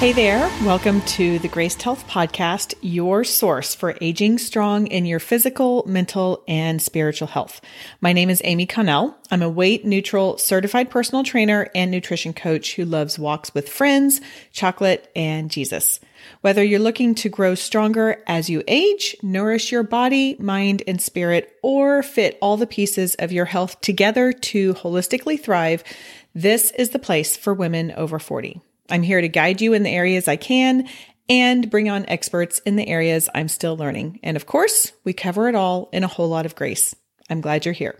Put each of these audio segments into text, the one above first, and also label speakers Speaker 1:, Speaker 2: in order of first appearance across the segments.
Speaker 1: Hey there. Welcome to the Graced Health Podcast, your source for aging strong in your physical, mental, and spiritual health. My name is Amy Connell. I'm a weight neutral certified personal trainer and nutrition coach who loves walks with friends, chocolate, and Jesus. Whether you're looking to grow stronger as you age, nourish your body, mind, and spirit, or fit all the pieces of your health together to holistically thrive, this is the place for women over 40. I'm here to guide you in the areas I can and bring on experts in the areas I'm still learning. And of course, we cover it all in a whole lot of grace. I'm glad you're here.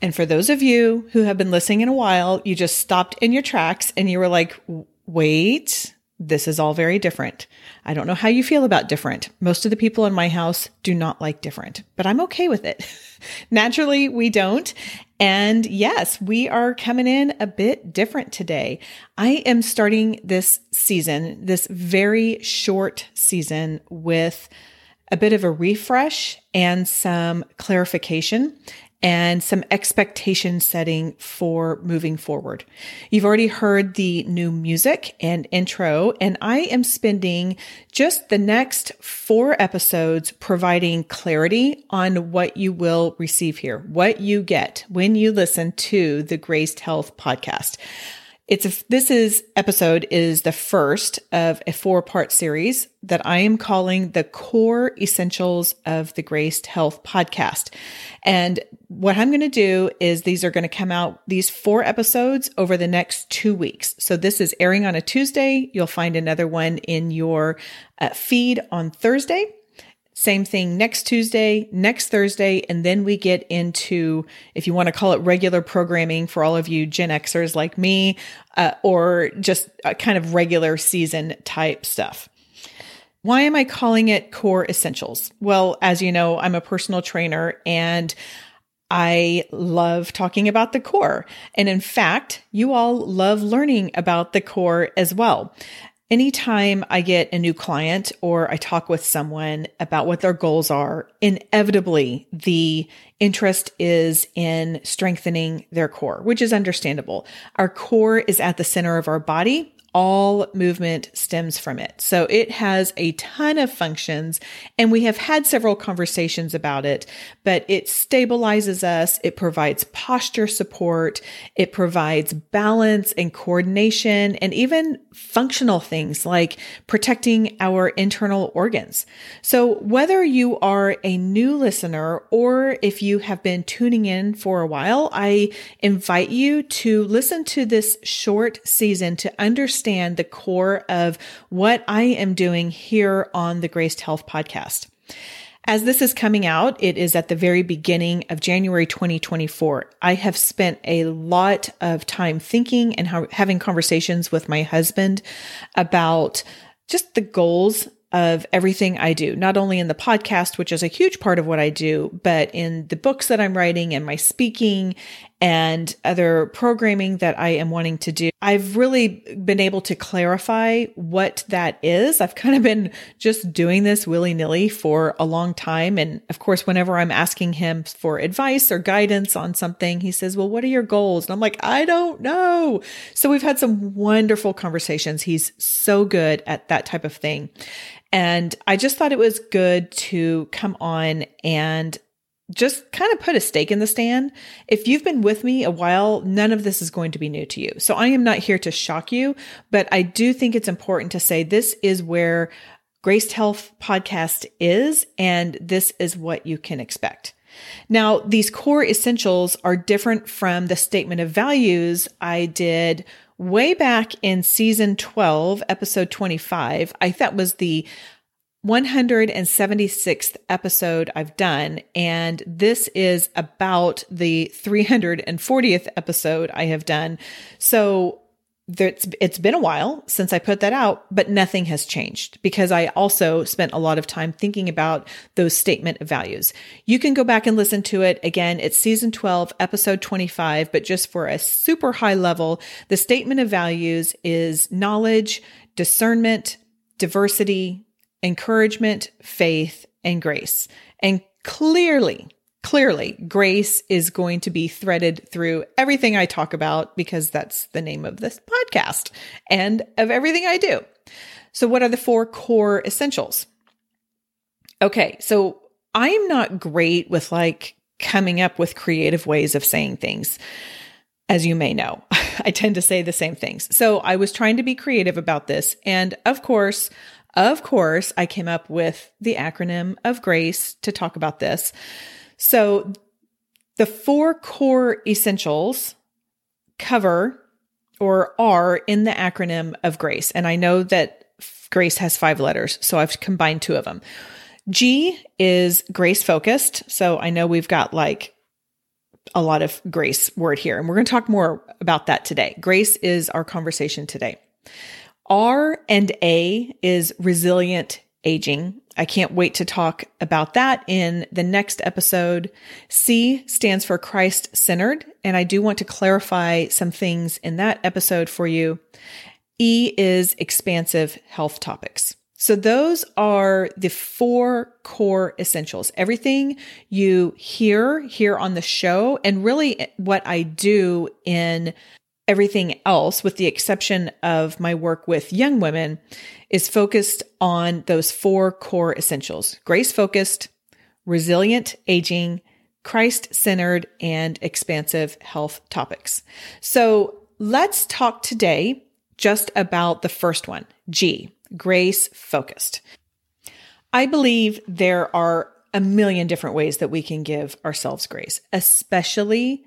Speaker 1: And for those of you who have been listening in a while, you just stopped in your tracks and you were like, wait, this is all very different. I don't know how you feel about different. Most of the people in my house do not like different, but I'm okay with it. Naturally, we don't. And yes, we are coming in a bit different today. I am starting this season, this very short season with a bit of a refresh and some clarification and some expectation setting for moving forward. You've already heard the new music and intro, and I am spending just the next four episodes providing clarity on what you will receive here, what you get when you listen to the Graced Health podcast. It's a, this is episode is the first of a four part series that I am calling the core essentials of the Graced Health podcast. And what I'm going to do is these are going to come out these four episodes over the next two weeks. So this is airing on a Tuesday. You'll find another one in your uh, feed on Thursday. Same thing next Tuesday, next Thursday, and then we get into, if you want to call it regular programming for all of you Gen Xers like me, uh, or just kind of regular season type stuff. Why am I calling it core essentials? Well, as you know, I'm a personal trainer and I love talking about the core. And in fact, you all love learning about the core as well. Anytime I get a new client or I talk with someone about what their goals are, inevitably the interest is in strengthening their core, which is understandable. Our core is at the center of our body all movement stems from it. So it has a ton of functions and we have had several conversations about it, but it stabilizes us. It provides posture support. It provides balance and coordination and even functional things like protecting our internal organs. So whether you are a new listener or if you have been tuning in for a while, I invite you to listen to this short season to understand understand the core of what I am doing here on the Graced Health podcast. As this is coming out, it is at the very beginning of January 2024. I have spent a lot of time thinking and having conversations with my husband about just the goals of everything I do, not only in the podcast, which is a huge part of what I do, but in the books that I'm writing and my speaking and other programming that I am wanting to do. I've really been able to clarify what that is. I've kind of been just doing this willy nilly for a long time. And of course, whenever I'm asking him for advice or guidance on something, he says, well, what are your goals? And I'm like, I don't know. So we've had some wonderful conversations. He's so good at that type of thing. And I just thought it was good to come on and just kind of put a stake in the stand. If you've been with me a while, none of this is going to be new to you. So I am not here to shock you, but I do think it's important to say this is where Graced Health podcast is, and this is what you can expect. Now, these core essentials are different from the statement of values I did way back in season 12, episode 25. I thought was the 176th episode I've done, and this is about the 340th episode I have done. So it's, it's been a while since I put that out, but nothing has changed because I also spent a lot of time thinking about those statement of values. You can go back and listen to it. Again, it's season 12, episode 25, but just for a super high level, the statement of values is knowledge, discernment, diversity, encouragement, faith, and grace. And clearly, Clearly, grace is going to be threaded through everything I talk about because that's the name of this podcast and of everything I do. So, what are the four core essentials? Okay, so I'm not great with like coming up with creative ways of saying things. As you may know, I tend to say the same things. So I was trying to be creative about this. And of course, of course, I came up with the acronym of GRACE to talk about this. So the four core essentials cover or are in the acronym of GRACE. And I know that GRACE has five letters, so I've combined two of them. G is grace focused. So I know we've got like a lot of grace word here, and we're going to talk more about that today. Grace is our conversation today. R and A is resilient aging. I can't wait to talk about that in the next episode. C stands for Christ centered, and I do want to clarify some things in that episode for you. E is expansive health topics. So those are the four core essentials. Everything you hear here on the show and really what I do in everything else, with the exception of my work with young women, is focused on those four core essentials grace focused, resilient aging, Christ centered, and expansive health topics. So let's talk today just about the first one G, grace focused. I believe there are a million different ways that we can give ourselves grace, especially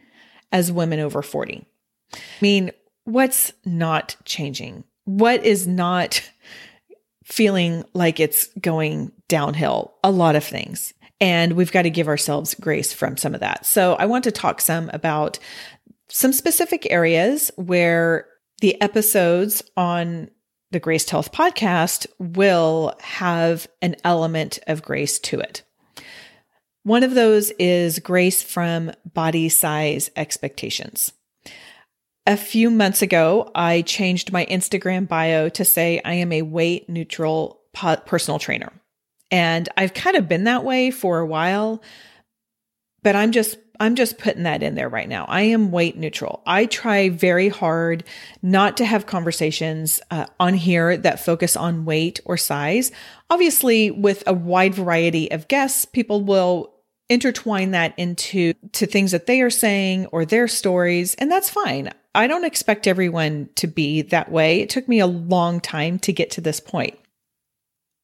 Speaker 1: as women over 40. I mean, what's not changing? What is not feeling like it's going downhill? A lot of things. And we've got to give ourselves grace from some of that. So I want to talk some about some specific areas where the episodes on the Graced Health podcast will have an element of grace to it. One of those is grace from body size expectations. A few months ago, I changed my Instagram bio to say I am a weight neutral personal trainer. And I've kind of been that way for a while, but I'm just I'm just putting that in there right now. I am weight neutral. I try very hard not to have conversations uh, on here that focus on weight or size. Obviously, with a wide variety of guests, people will intertwine that into to things that they are saying or their stories and that's fine. I don't expect everyone to be that way. It took me a long time to get to this point.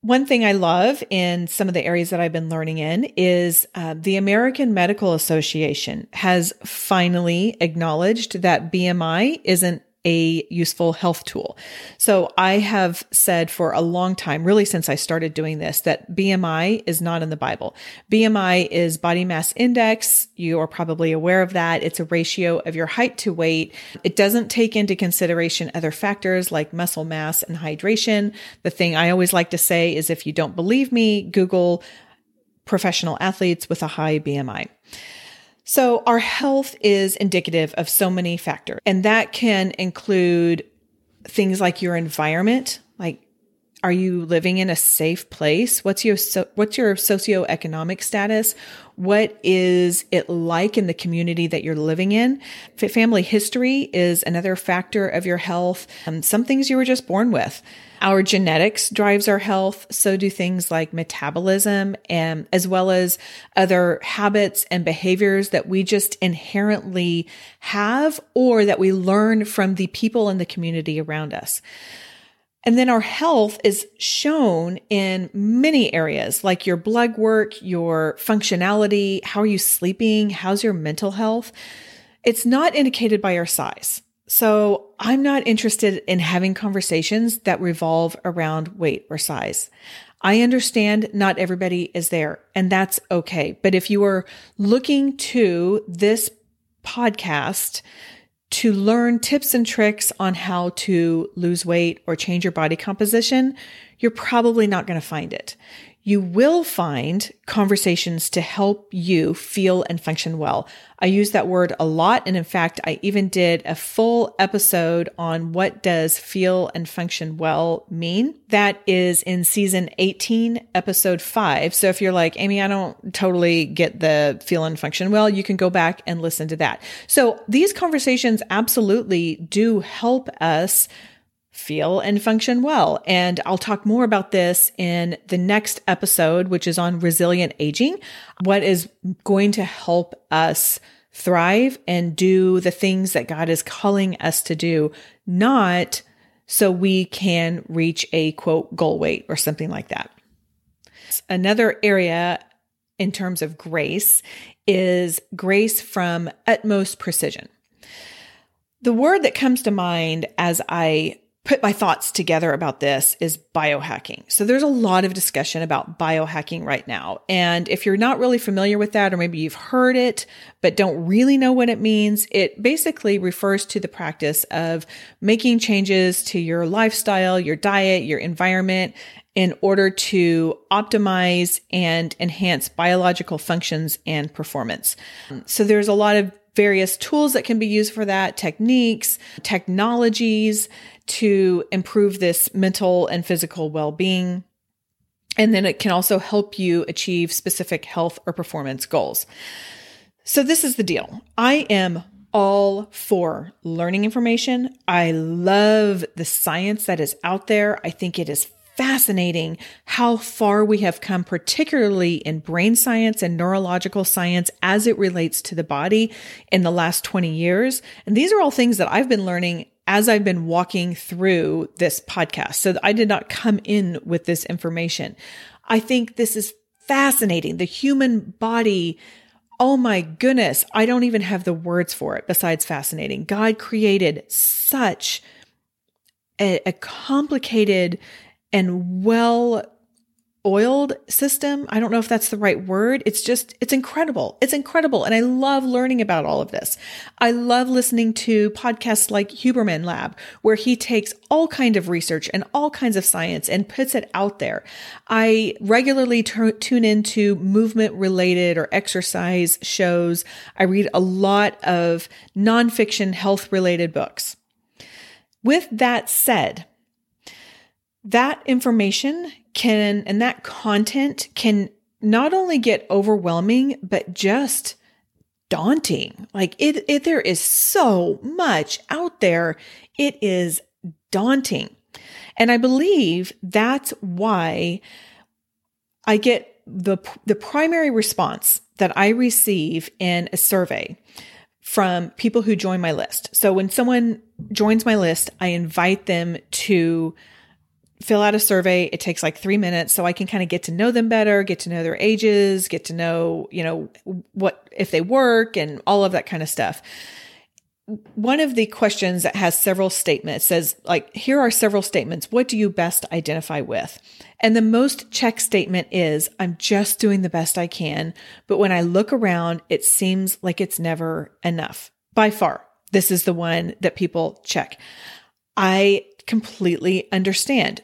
Speaker 1: One thing I love in some of the areas that I've been learning in is uh, the American Medical Association has finally acknowledged that BMI isn't a useful health tool. So I have said for a long time, really since I started doing this, that BMI is not in the Bible. BMI is body mass index. You are probably aware of that. It's a ratio of your height to weight. It doesn't take into consideration other factors like muscle mass and hydration. The thing I always like to say is if you don't believe me, Google professional athletes with a high BMI. So our health is indicative of so many factors, and that can include things like your environment, like are you living in a safe place? What's your so, what's your socioeconomic status? What is it like in the community that you're living in? Family history is another factor of your health. Um, some things you were just born with. Our genetics drives our health. So do things like metabolism and as well as other habits and behaviors that we just inherently have or that we learn from the people in the community around us. And then our health is shown in many areas like your blood work, your functionality, how are you sleeping, how's your mental health. It's not indicated by our size. So I'm not interested in having conversations that revolve around weight or size. I understand not everybody is there and that's okay. But if you are looking to this podcast to learn tips and tricks on how to lose weight or change your body composition, you're probably not going to find it. You will find conversations to help you feel and function well. I use that word a lot. And in fact, I even did a full episode on what does feel and function well mean. That is in season 18, episode five. So if you're like, Amy, I don't totally get the feel and function well, you can go back and listen to that. So these conversations absolutely do help us feel and function well. And I'll talk more about this in the next episode, which is on resilient aging, what is going to help us thrive and do the things that God is calling us to do, not so we can reach a quote goal weight or something like that. Another area in terms of grace is grace from utmost precision. The word that comes to mind as I put my thoughts together about this is biohacking. So there's a lot of discussion about biohacking right now. And if you're not really familiar with that, or maybe you've heard it, but don't really know what it means, it basically refers to the practice of making changes to your lifestyle, your diet, your environment in order to optimize and enhance biological functions and performance. So there's a lot of various tools that can be used for that, techniques, technologies to improve this mental and physical well being. And then it can also help you achieve specific health or performance goals. So, this is the deal. I am all for learning information. I love the science that is out there. I think it is fascinating how far we have come, particularly in brain science and neurological science as it relates to the body in the last 20 years. And these are all things that I've been learning as I've been walking through this podcast. So I did not come in with this information. I think this is fascinating. The human body. Oh my goodness. I don't even have the words for it besides fascinating. God created such a, a complicated and well oiled system. I don't know if that's the right word. It's just, it's incredible. It's incredible. And I love learning about all of this. I love listening to podcasts like Huberman Lab, where he takes all kinds of research and all kinds of science and puts it out there. I regularly t- tune into movement related or exercise shows. I read a lot of nonfiction health related books. With that said, that information can, and that content can not only get overwhelming, but just daunting. Like it, it, there is so much out there. It is daunting. And I believe that's why I get the, the primary response that I receive in a survey from people who join my list. So when someone joins my list, I invite them to fill out a survey. It takes like three minutes. So I can kind of get to know them better, get to know their ages, get to know, you know, what, if they work and all of that kind of stuff. One of the questions that has several statements says, like, here are several statements. What do you best identify with? And the most check statement is, I'm just doing the best I can. But when I look around, it seems like it's never enough. By far, this is the one that people check. I completely understand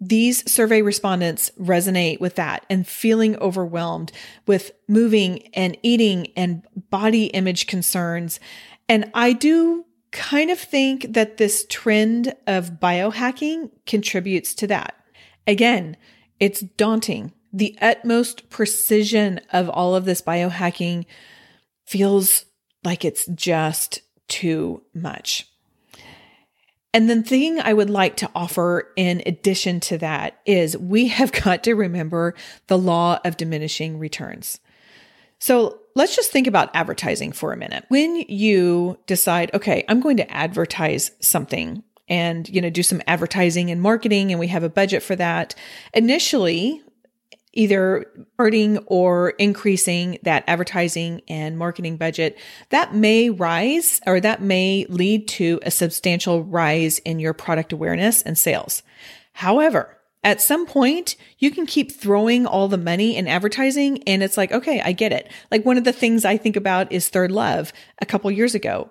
Speaker 1: these survey respondents resonate with that and feeling overwhelmed with moving and eating and body image concerns. And I do kind of think that this trend of biohacking contributes to that. Again, it's daunting. The utmost precision of all of this biohacking feels like it's just too much. And the thing I would like to offer in addition to that is we have got to remember the law of diminishing returns. So let's just think about advertising for a minute. When you decide, okay, I'm going to advertise something and, you know, do some advertising and marketing and we have a budget for that. Initially, either hurting or increasing that advertising and marketing budget, that may rise or that may lead to a substantial rise in your product awareness and sales. However, at some point, you can keep throwing all the money in advertising and it's like, okay, I get it. Like one of the things I think about is ThirdLove a couple years ago.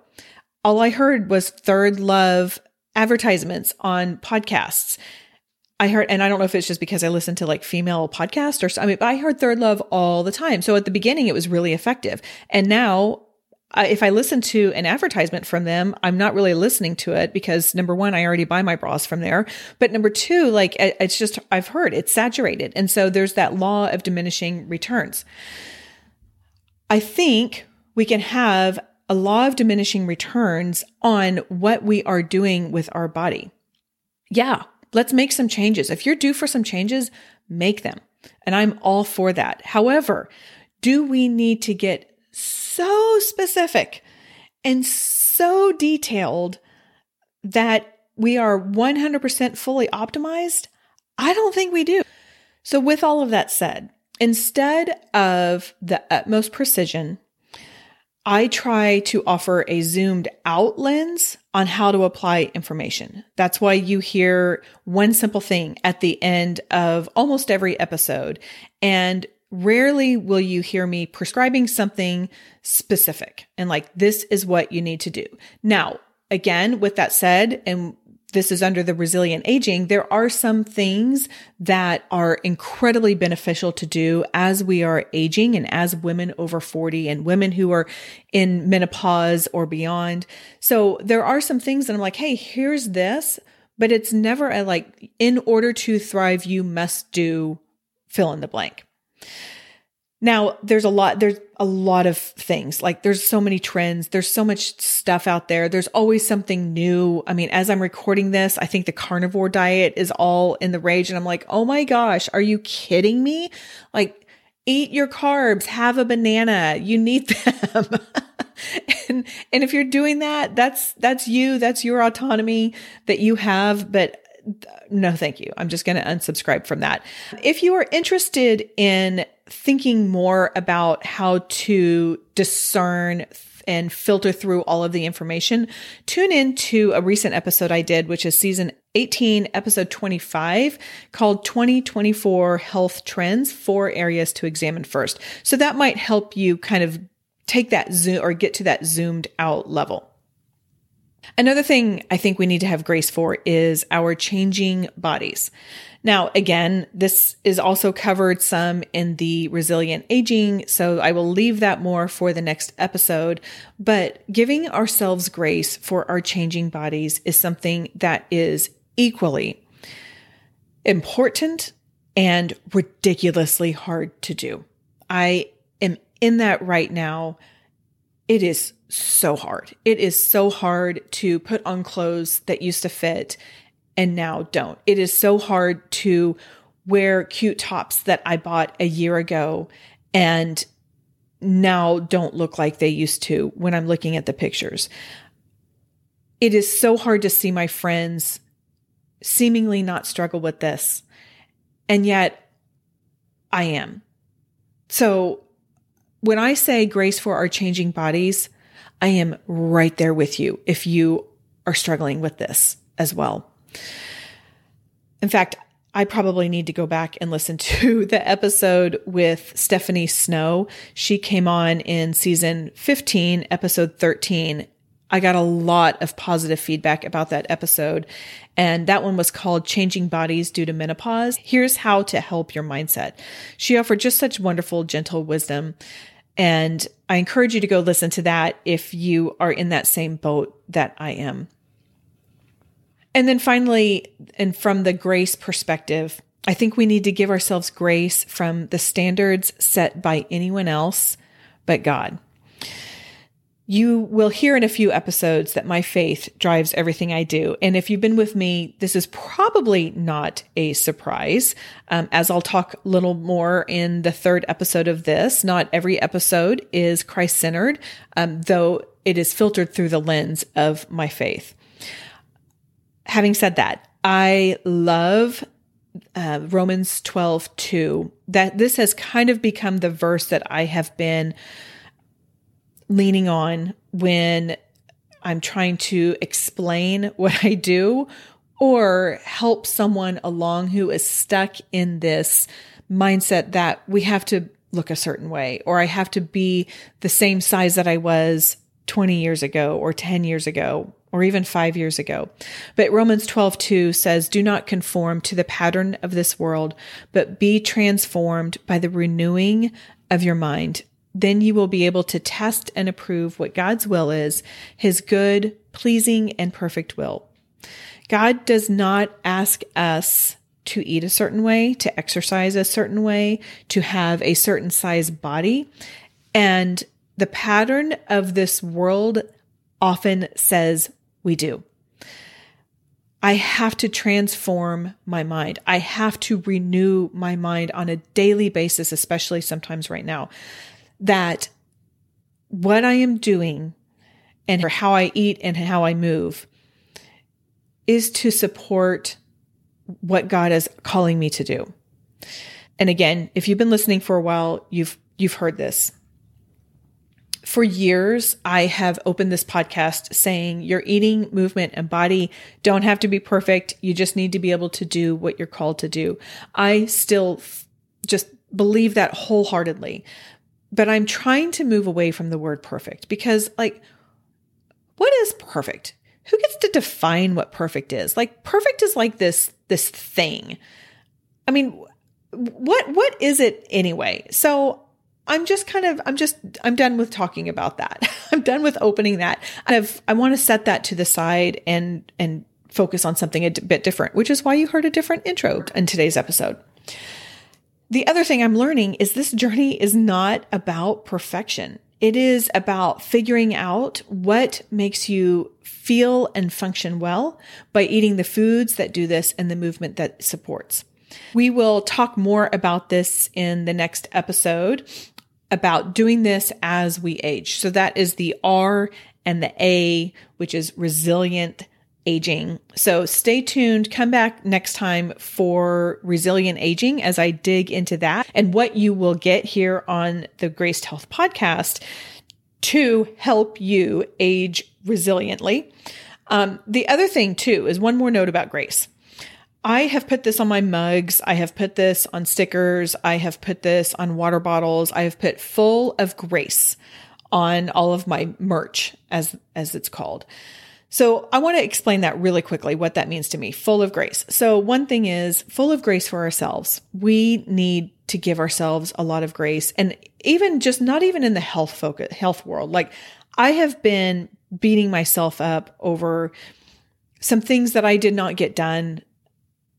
Speaker 1: All I heard was ThirdLove advertisements on podcasts I heard, and I don't know if it's just because I listen to like female podcasts or I mean, I heard ThirdLove all the time. So at the beginning, it was really effective. And now, uh, if I listen to an advertisement from them, I'm not really listening to it because number one, I already buy my bras from there. But number two, like it's just, I've heard it's saturated. And so there's that law of diminishing returns. I think we can have a law of diminishing returns on what we are doing with our body. Yeah, Let's make some changes. If you're due for some changes, make them. And I'm all for that. However, do we need to get so specific and so detailed that we are 100% fully optimized? I don't think we do. So, with all of that said, instead of the utmost precision I try to offer a zoomed out lens on how to apply information. That's why you hear one simple thing at the end of almost every episode. And rarely will you hear me prescribing something specific and like, this is what you need to do. Now, again, with that said, and this is under the resilient aging, there are some things that are incredibly beneficial to do as we are aging and as women over 40 and women who are in menopause or beyond. So there are some things that I'm like, hey, here's this, but it's never a like, in order to thrive, you must do fill in the blank. Now, there's a lot, there's a lot of things. Like there's so many trends. There's so much stuff out there. There's always something new. I mean, as I'm recording this, I think the carnivore diet is all in the rage. And I'm like, oh my gosh, are you kidding me? Like, eat your carbs, have a banana. You need them. and, and if you're doing that, that's, that's you. That's your autonomy that you have. But no, thank you. I'm just going to unsubscribe from that. If you are interested in thinking more about how to discern and filter through all of the information, tune in to a recent episode I did, which is season 18, episode 25, called 2024 Health Trends, four areas to examine first. So that might help you kind of take that zoom or get to that zoomed out level. Another thing I think we need to have grace for is our changing bodies. Now, again, this is also covered some in the resilient aging, so I will leave that more for the next episode. But giving ourselves grace for our changing bodies is something that is equally important and ridiculously hard to do. I am in that right now. It is so hard. It is so hard to put on clothes that used to fit and now don't. It is so hard to wear cute tops that I bought a year ago and now don't look like they used to when I'm looking at the pictures. It is so hard to see my friends seemingly not struggle with this. And yet I am. So when I say grace for our changing bodies, I am right there with you if you are struggling with this as well. In fact, I probably need to go back and listen to the episode with Stephanie Snow. She came on in season 15, episode 13. I got a lot of positive feedback about that episode. And that one was called Changing Bodies Due to Menopause. Here's how to help your mindset. She offered just such wonderful, gentle wisdom. And I encourage you to go listen to that if you are in that same boat that I am. And then finally, and from the grace perspective, I think we need to give ourselves grace from the standards set by anyone else but God. You will hear in a few episodes that my faith drives everything I do. And if you've been with me, this is probably not a surprise. Um, as I'll talk a little more in the third episode of this, not every episode is Christ centered, um, though it is filtered through the lens of my faith having said that, I love uh, Romans 12, 2, that this has kind of become the verse that I have been leaning on when I'm trying to explain what I do or help someone along who is stuck in this mindset that we have to look a certain way or I have to be the same size that I was 20 years ago or 10 years ago or even five years ago. But Romans 12, 2 says, Do not conform to the pattern of this world, but be transformed by the renewing of your mind. Then you will be able to test and approve what God's will is, his good, pleasing, and perfect will. God does not ask us to eat a certain way, to exercise a certain way, to have a certain size body. And the pattern of this world often says we do. I have to transform my mind. I have to renew my mind on a daily basis, especially sometimes right now, that what I am doing and how I eat and how I move is to support what God is calling me to do. And again, if you've been listening for a while, you've you've heard this. For years, I have opened this podcast saying your eating, movement, and body don't have to be perfect. You just need to be able to do what you're called to do. I still f- just believe that wholeheartedly. But I'm trying to move away from the word perfect because, like, what is perfect? who gets to define what perfect is? Like perfect is like this this thing. I mean, what what is it anyway? So I'm just kind of I'm just I'm done with talking about that. I'm done with opening that. I've I want to set that to the side and and focus on something a bit different, which is why you heard a different intro in today's episode. The other thing I'm learning is this journey is not about perfection. It is about figuring out what makes you feel and function well by eating the foods that do this and the movement that supports. We will talk more about this in the next episode about doing this as we age. So that is the R and the A, which is resilient aging. So stay tuned. Come back next time for resilient aging as I dig into that and what you will get here on the Graced Health podcast to help you age resiliently. Um, the other thing, too, is one more note about grace. I have put this on my mugs. I have put this on stickers. I have put this on water bottles. I have put full of grace on all of my merch as as it's called. So I want to explain that really quickly, what that means to me. Full of grace. So one thing is full of grace for ourselves. We need to give ourselves a lot of grace and even just not even in the health focus, health world. Like I have been beating myself up over some things that I did not get done,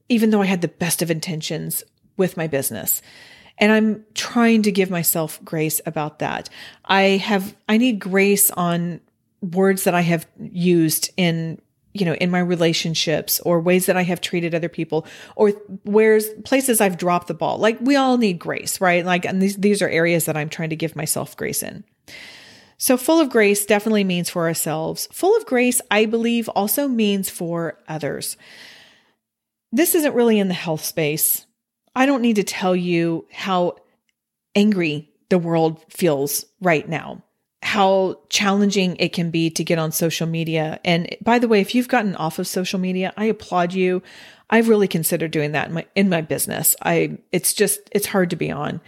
Speaker 1: even though I had the best of intentions with my business. And I'm trying to give myself grace about that. I have, I need grace on words that I have used in you know in my relationships or ways that I have treated other people or where's places I've dropped the ball. Like we all need grace right? Like and these these are areas that I'm trying to give myself grace in. So full of grace definitely means for ourselves. Full of grace I believe also means for others. This isn't really in the health space. I don't need to tell you how angry the world feels right now how challenging it can be to get on social media. And by the way, if you've gotten off of social media, I applaud you. I've really considered doing that in my in my business. I it's just it's hard to be on.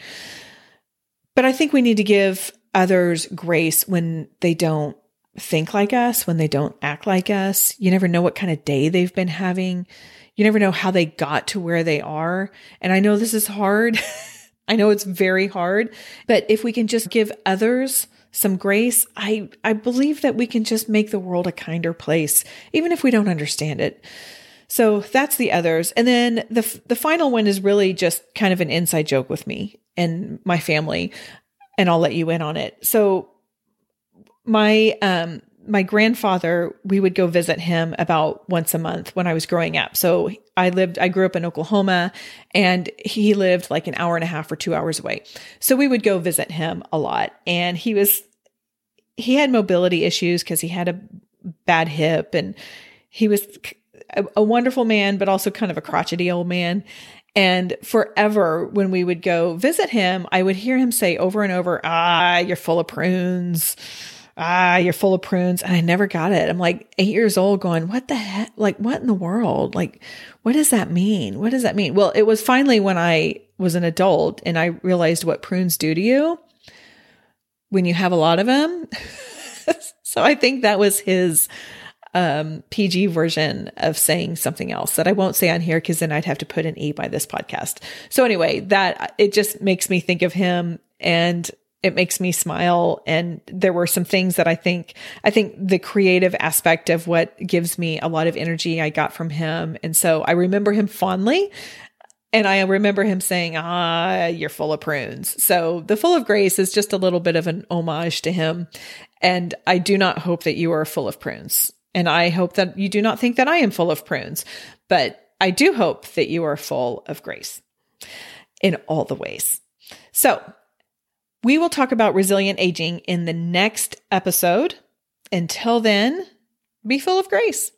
Speaker 1: But I think we need to give others grace when they don't think like us, when they don't act like us. You never know what kind of day they've been having. You never know how they got to where they are. And I know this is hard. I know it's very hard, but if we can just give others some grace, I, I believe that we can just make the world a kinder place, even if we don't understand it. So that's the others. And then the, the final one is really just kind of an inside joke with me and my family. And I'll let you in on it. So my, um, my grandfather, we would go visit him about once a month when I was growing up. So I lived, I grew up in Oklahoma and he lived like an hour and a half or two hours away. So we would go visit him a lot. And he was he had mobility issues because he had a bad hip and he was a, a wonderful man, but also kind of a crotchety old man. And forever, when we would go visit him, I would hear him say over and over, Ah, you're full of prunes. Ah, you're full of prunes. And I never got it. I'm like eight years old going, What the heck? Like, what in the world? Like, what does that mean? What does that mean? Well, it was finally when I was an adult and I realized what prunes do to you when you have a lot of them. so I think that was his um, PG version of saying something else that I won't say on here because then I'd have to put an E by this podcast. So anyway, that it just makes me think of him and it makes me smile. And there were some things that I think, I think the creative aspect of what gives me a lot of energy I got from him. And so I remember him fondly. And I remember him saying, Ah, you're full of prunes. So the full of grace is just a little bit of an homage to him. And I do not hope that you are full of prunes. And I hope that you do not think that I am full of prunes, but I do hope that you are full of grace in all the ways. So we will talk about resilient aging in the next episode. Until then, be full of grace.